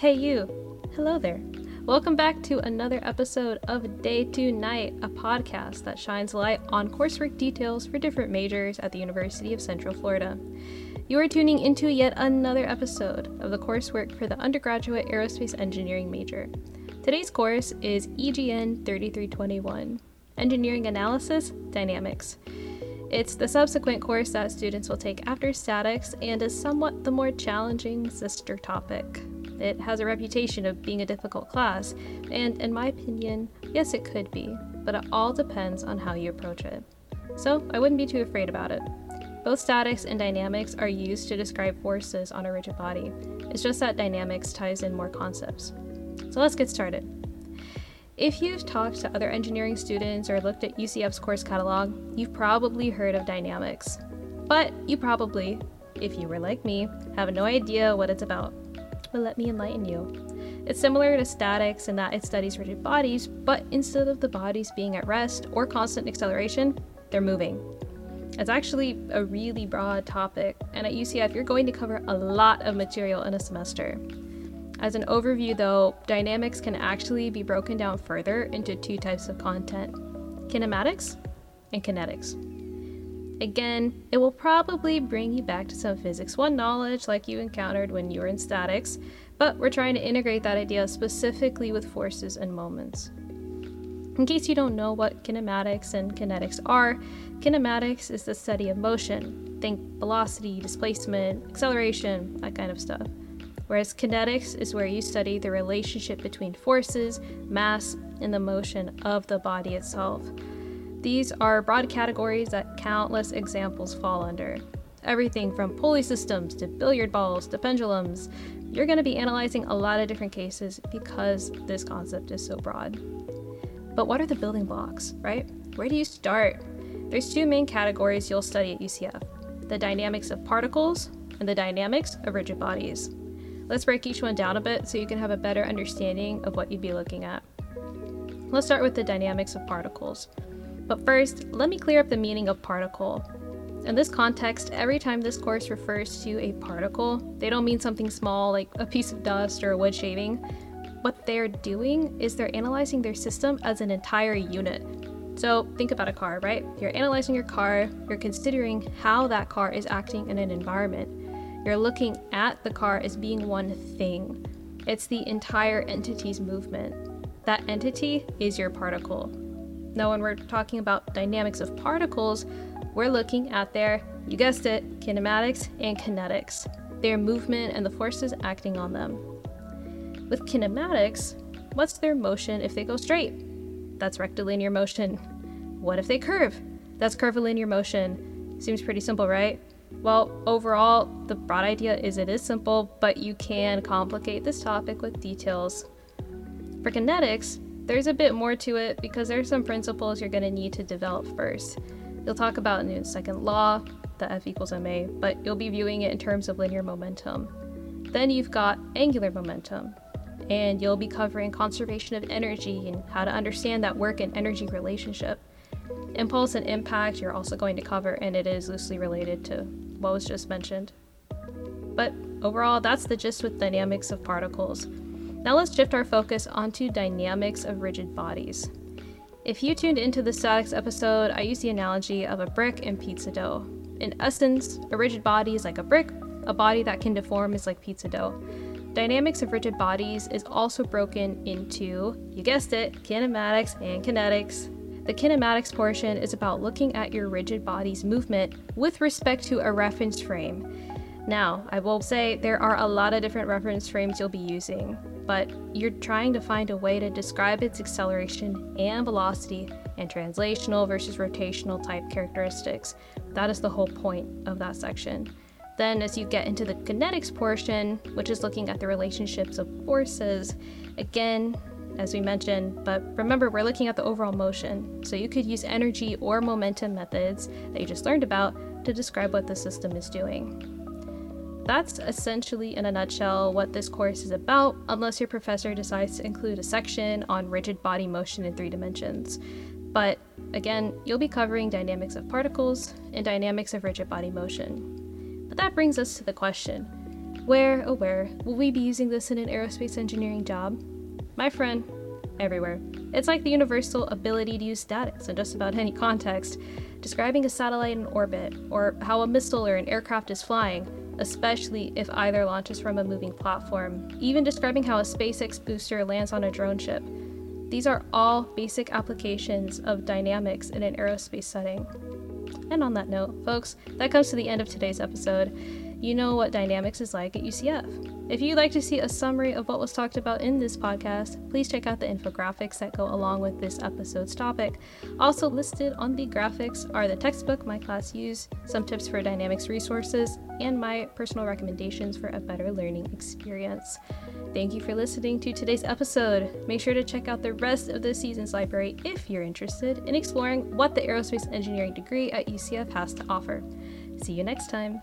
Hey, you. Hello there. Welcome back to another episode of Day to Knight, a podcast that shines light on coursework details for different majors at the University of Central Florida. You are tuning into yet another episode of the coursework for the undergraduate aerospace engineering major. Today's course is EGN 3321 Engineering Analysis Dynamics. It's the subsequent course that students will take after statics and is somewhat the more challenging sister topic. It has a reputation of being a difficult class, and in my opinion, yes, it could be, but it all depends on how you approach it. So I wouldn't be too afraid about it. Both statics and dynamics are used to describe forces on a rigid body. It's just that dynamics ties in more concepts. So let's get started. If you've talked to other engineering students or looked at UCF's course catalog, you've probably heard of dynamics. But you probably, if you were like me, have no idea what it's about but let me enlighten you. It's similar to statics in that it studies rigid bodies, but instead of the bodies being at rest or constant acceleration, they're moving. It's actually a really broad topic, and at UCF, you're going to cover a lot of material in a semester. As an overview, though, dynamics can actually be broken down further into two types of content kinematics and kinetics. Again, it will probably bring you back to some Physics 1 knowledge like you encountered when you were in statics, but we're trying to integrate that idea specifically with forces and moments. In case you don't know what kinematics and kinetics are, kinematics is the study of motion. Think velocity, displacement, acceleration, that kind of stuff. Whereas kinetics is where you study the relationship between forces, mass, and the motion of the body itself. These are broad categories that countless examples fall under. Everything from pulley systems to billiard balls to pendulums. You're going to be analyzing a lot of different cases because this concept is so broad. But what are the building blocks, right? Where do you start? There's two main categories you'll study at UCF the dynamics of particles and the dynamics of rigid bodies. Let's break each one down a bit so you can have a better understanding of what you'd be looking at. Let's start with the dynamics of particles. But first, let me clear up the meaning of particle. In this context, every time this course refers to a particle, they don't mean something small like a piece of dust or a wood shaving. What they're doing is they're analyzing their system as an entire unit. So think about a car, right? You're analyzing your car, you're considering how that car is acting in an environment. You're looking at the car as being one thing. It's the entire entity's movement. That entity is your particle. Now, when we're talking about dynamics of particles, we're looking at their, you guessed it, kinematics and kinetics, their movement and the forces acting on them. With kinematics, what's their motion if they go straight? That's rectilinear motion. What if they curve? That's curvilinear motion. Seems pretty simple, right? Well, overall, the broad idea is it is simple, but you can complicate this topic with details. For kinetics, there's a bit more to it because there's some principles you're going to need to develop first. You'll talk about Newton's second law, the F equals ma, but you'll be viewing it in terms of linear momentum. Then you've got angular momentum, and you'll be covering conservation of energy and how to understand that work and energy relationship. Impulse and impact you're also going to cover, and it is loosely related to what was just mentioned. But overall, that's the gist with dynamics of particles. Now let's shift our focus onto dynamics of rigid bodies. If you tuned into the statics episode, I used the analogy of a brick and pizza dough. In essence, a rigid body is like a brick, a body that can deform is like pizza dough. Dynamics of rigid bodies is also broken into, you guessed it, kinematics and kinetics. The kinematics portion is about looking at your rigid body's movement with respect to a reference frame. Now, I will say there are a lot of different reference frames you'll be using, but you're trying to find a way to describe its acceleration and velocity and translational versus rotational type characteristics. That is the whole point of that section. Then, as you get into the kinetics portion, which is looking at the relationships of forces, again, as we mentioned, but remember we're looking at the overall motion. So you could use energy or momentum methods that you just learned about to describe what the system is doing. That's essentially, in a nutshell, what this course is about, unless your professor decides to include a section on rigid body motion in three dimensions. But again, you'll be covering dynamics of particles and dynamics of rigid body motion. But that brings us to the question Where, oh where, will we be using this in an aerospace engineering job? My friend, everywhere. It's like the universal ability to use statics in just about any context, describing a satellite in orbit, or how a missile or an aircraft is flying, especially if either launches from a moving platform, even describing how a SpaceX booster lands on a drone ship. These are all basic applications of dynamics in an aerospace setting. And on that note, folks, that comes to the end of today's episode. You know what dynamics is like at UCF. If you'd like to see a summary of what was talked about in this podcast, please check out the infographics that go along with this episode's topic. Also listed on the graphics are the textbook my class used, some tips for dynamics resources, and my personal recommendations for a better learning experience. Thank you for listening to today's episode. Make sure to check out the rest of the season's library if you're interested in exploring what the aerospace engineering degree at UCF has to offer. See you next time.